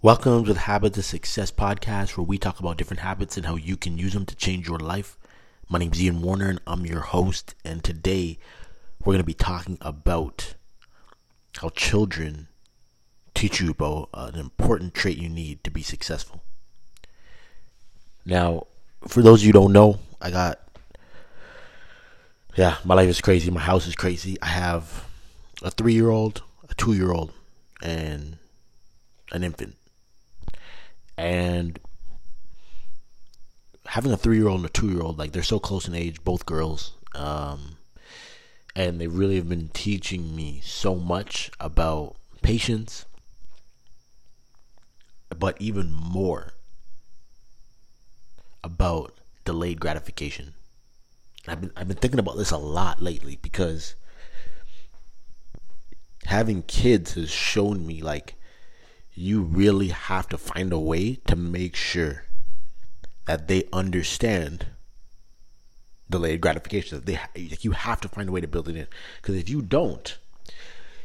Welcome to the Habits of Success podcast, where we talk about different habits and how you can use them to change your life. My name is Ian Warner, and I'm your host. And today, we're going to be talking about how children teach you about an important trait you need to be successful. Now, for those of you don't know, I got, yeah, my life is crazy. My house is crazy. I have a three year old, a two year old, and an infant and having a three year old and a two year old, like they're so close in age, both girls, um, and they really have been teaching me so much about patience, but even more about delayed gratification. I've been I've been thinking about this a lot lately because having kids has shown me like you really have to find a way to make sure that they understand delayed gratification. They you have to find a way to build it in because if you don't,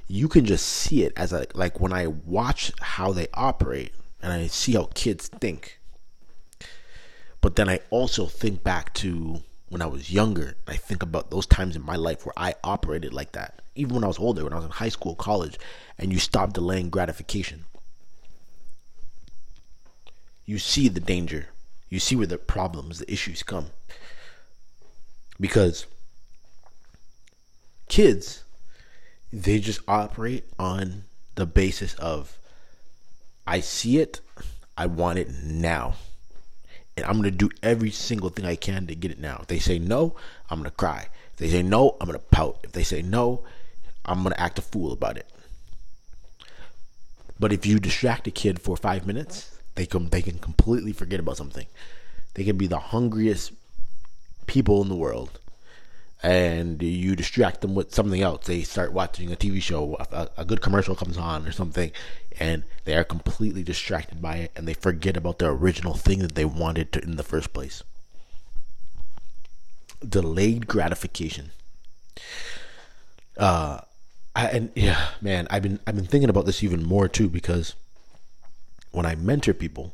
you can just see it as a like when I watch how they operate and I see how kids think. But then I also think back to when I was younger. I think about those times in my life where I operated like that. Even when I was older, when I was in high school, college, and you stop delaying gratification you see the danger. You see where the problems, the issues come. Because kids, they just operate on the basis of I see it, I want it now. And I'm going to do every single thing I can to get it now. If they say no, I'm going to cry. If they say no, I'm going to pout. If they say no, I'm going to act a fool about it. But if you distract a kid for five minutes, they can they can completely forget about something. They can be the hungriest people in the world, and you distract them with something else. They start watching a TV show, a, a good commercial comes on or something, and they are completely distracted by it, and they forget about the original thing that they wanted to in the first place. Delayed gratification. Uh, I, and yeah, man, I've been I've been thinking about this even more too because when I mentor people,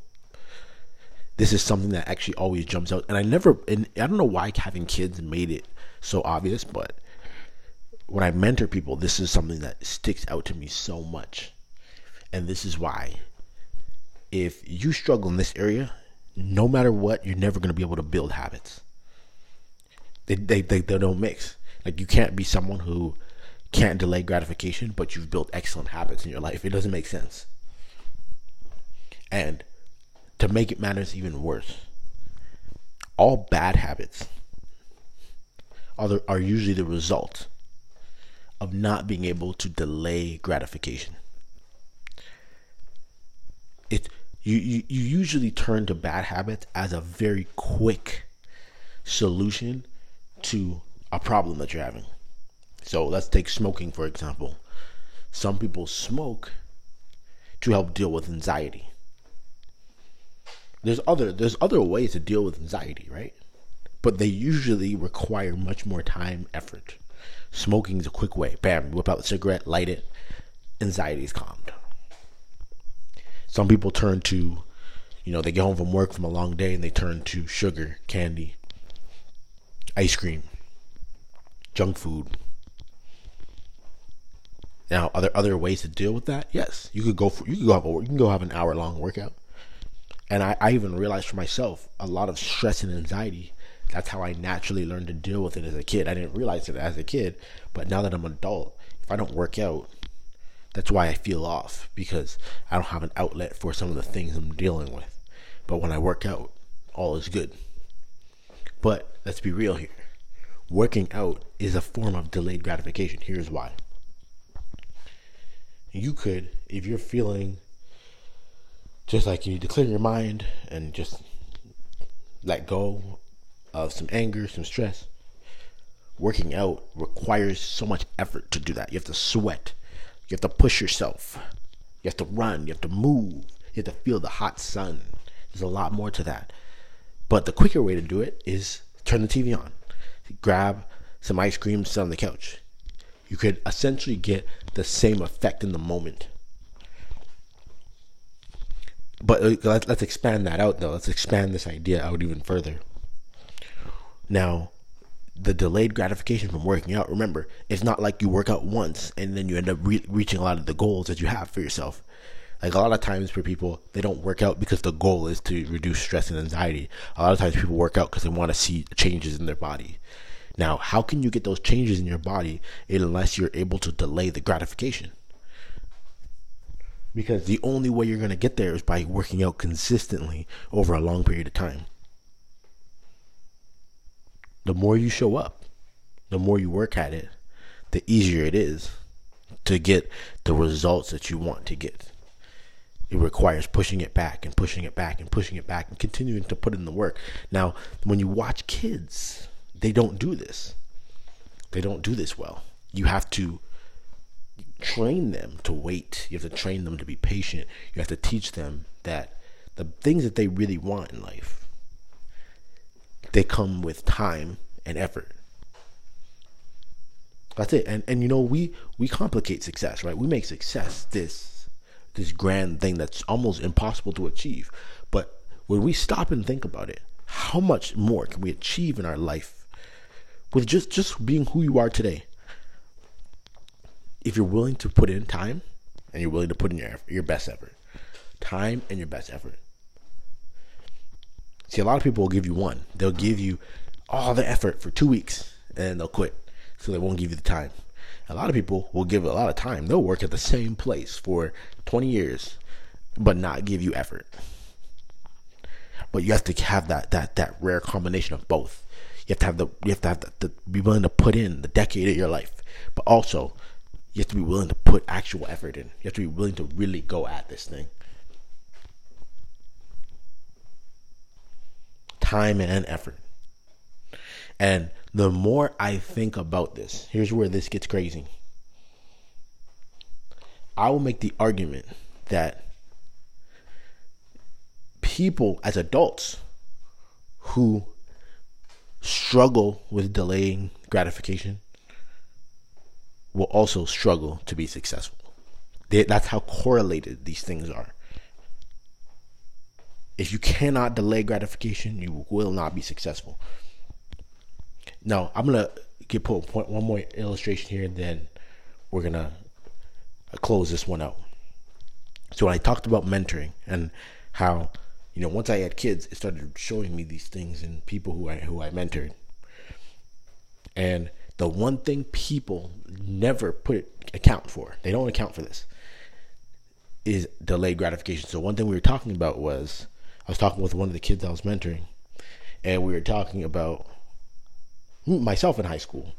this is something that actually always jumps out. And I never, and I don't know why having kids made it so obvious, but when I mentor people, this is something that sticks out to me so much. And this is why, if you struggle in this area, no matter what, you're never going to be able to build habits. They, they, they, they don't mix. Like, you can't be someone who can't delay gratification, but you've built excellent habits in your life. It doesn't make sense. And to make it matters even worse, all bad habits are, the, are usually the result of not being able to delay gratification. It you, you, you usually turn to bad habits as a very quick solution to a problem that you're having. So let's take smoking for example. Some people smoke to help deal with anxiety there's other there's other ways to deal with anxiety, right? But they usually require much more time, effort. Smoking is a quick way. Bam, whip out the cigarette, light it, anxiety is calmed. Some people turn to, you know, they get home from work from a long day and they turn to sugar, candy, ice cream, junk food. Now, are there other ways to deal with that? Yes, you could go for you could go have a you can go have an hour long workout. And I, I even realized for myself a lot of stress and anxiety. That's how I naturally learned to deal with it as a kid. I didn't realize it as a kid, but now that I'm an adult, if I don't work out, that's why I feel off because I don't have an outlet for some of the things I'm dealing with. But when I work out, all is good. But let's be real here. Working out is a form of delayed gratification. Here's why. You could, if you're feeling just like you need to clear your mind and just let go of some anger, some stress. Working out requires so much effort to do that. You have to sweat. You have to push yourself. You have to run. You have to move. You have to feel the hot sun. There's a lot more to that. But the quicker way to do it is turn the TV on. Grab some ice cream, sit on the couch. You could essentially get the same effect in the moment but uh, let's, let's expand that out though. Let's expand this idea out even further. Now, the delayed gratification from working out. Remember, it's not like you work out once and then you end up re- reaching a lot of the goals that you have for yourself. Like a lot of times for people, they don't work out because the goal is to reduce stress and anxiety. A lot of times people work out because they want to see changes in their body. Now, how can you get those changes in your body unless you're able to delay the gratification? Because the only way you're going to get there is by working out consistently over a long period of time. The more you show up, the more you work at it, the easier it is to get the results that you want to get. It requires pushing it back and pushing it back and pushing it back and continuing to put in the work. Now, when you watch kids, they don't do this. They don't do this well. You have to train them to wait. You have to train them to be patient. You have to teach them that the things that they really want in life they come with time and effort. That's it. And and you know, we we complicate success, right? We make success this this grand thing that's almost impossible to achieve. But when we stop and think about it, how much more can we achieve in our life with just just being who you are today? If you're willing to put in time and you're willing to put in your your best effort. Time and your best effort. See, a lot of people will give you one. They'll give you all the effort for two weeks and they'll quit. So they won't give you the time. A lot of people will give a lot of time. They'll work at the same place for 20 years, but not give you effort. But you have to have that that that rare combination of both. You have to have the you have to have the, the be willing to put in the decade of your life, but also you have to be willing to put actual effort in. You have to be willing to really go at this thing. Time and effort. And the more I think about this, here's where this gets crazy. I will make the argument that people as adults who struggle with delaying gratification will also struggle to be successful. They, that's how correlated these things are. If you cannot delay gratification, you will not be successful. Now, I'm gonna get put one more illustration here, and then we're gonna uh, close this one out. So I talked about mentoring and how you know once I had kids, it started showing me these things and people who I who I mentored. And the one thing people never put account for, they don't account for this, is delayed gratification. So one thing we were talking about was I was talking with one of the kids I was mentoring, and we were talking about myself in high school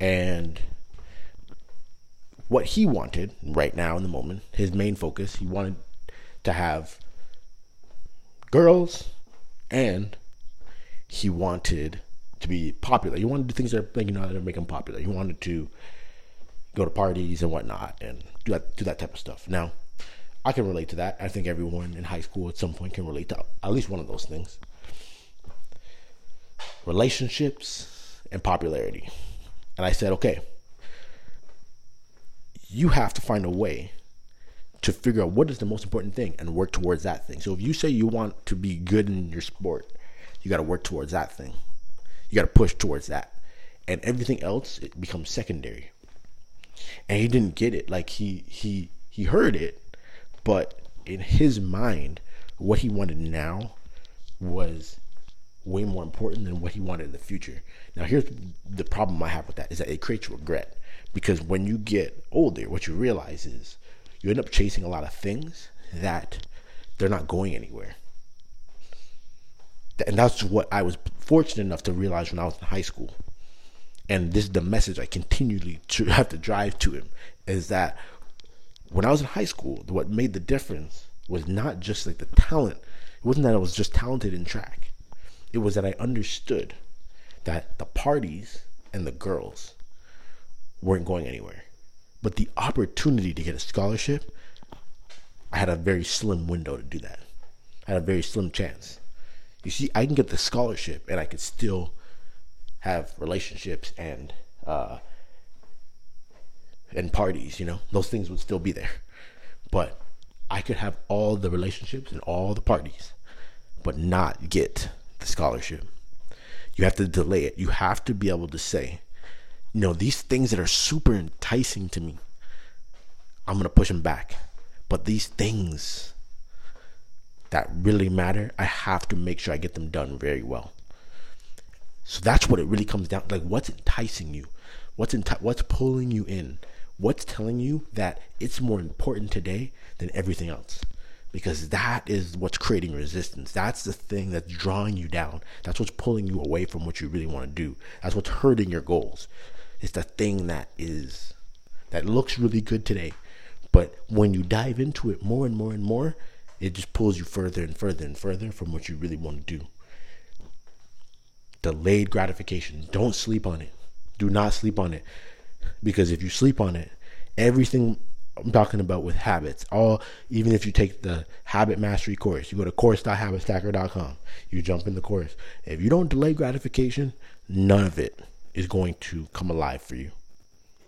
and what he wanted right now in the moment, his main focus, he wanted to have girls and he wanted to be popular. He wanted to do things that you know that make him popular. He wanted to go to parties and whatnot and do that do that type of stuff. Now, I can relate to that. I think everyone in high school at some point can relate to at least one of those things. Relationships, and popularity. And I said, okay, you have to find a way to figure out what is the most important thing and work towards that thing. So if you say you want to be good in your sport, you got to work towards that thing. You got to push towards that. And everything else it becomes secondary. And he didn't get it. Like he he he heard it, but in his mind, what he wanted now was way more important than what he wanted in the future. Now, here's the problem I have with that is that it creates regret because when you get older, what you realize is you end up chasing a lot of things that they're not going anywhere. And that's what I was fortunate enough to realize when I was in high school. And this is the message I continually have to drive to him is that when I was in high school, what made the difference was not just like the talent. It wasn't that I was just talented in track it was that I understood that the parties and the girls weren't going anywhere. But the opportunity to get a scholarship, I had a very slim window to do that. I had a very slim chance. You see, I can get the scholarship and I could still have relationships and uh, and parties, you know, those things would still be there. But I could have all the relationships and all the parties, but not get the scholarship. You have to delay it. You have to be able to say, you know, these things that are super enticing to me, I'm to push them back. But these things that really matter, I have to make sure I get them done very well. So that's what it really comes down like what's enticing you? What's enti- what's pulling you in? What's telling you that it's more important today than everything else? Because that is what's creating resistance. That's the thing that's drawing you down. That's what's pulling you away from what you really want to do. That's what's hurting your goals. It's the thing that is that looks really good today. But when you dive into it more and more and more, it just pulls you further and further and further from what you really want to do. Delayed gratification. Don't sleep on it. Do not sleep on it. Because if you sleep on it, everything I'm talking about with habits, all even if you take the habit mastery course, you go to course.habitstacker.com, you jump in the course. If you don't delay gratification, none of it is going to come alive for you.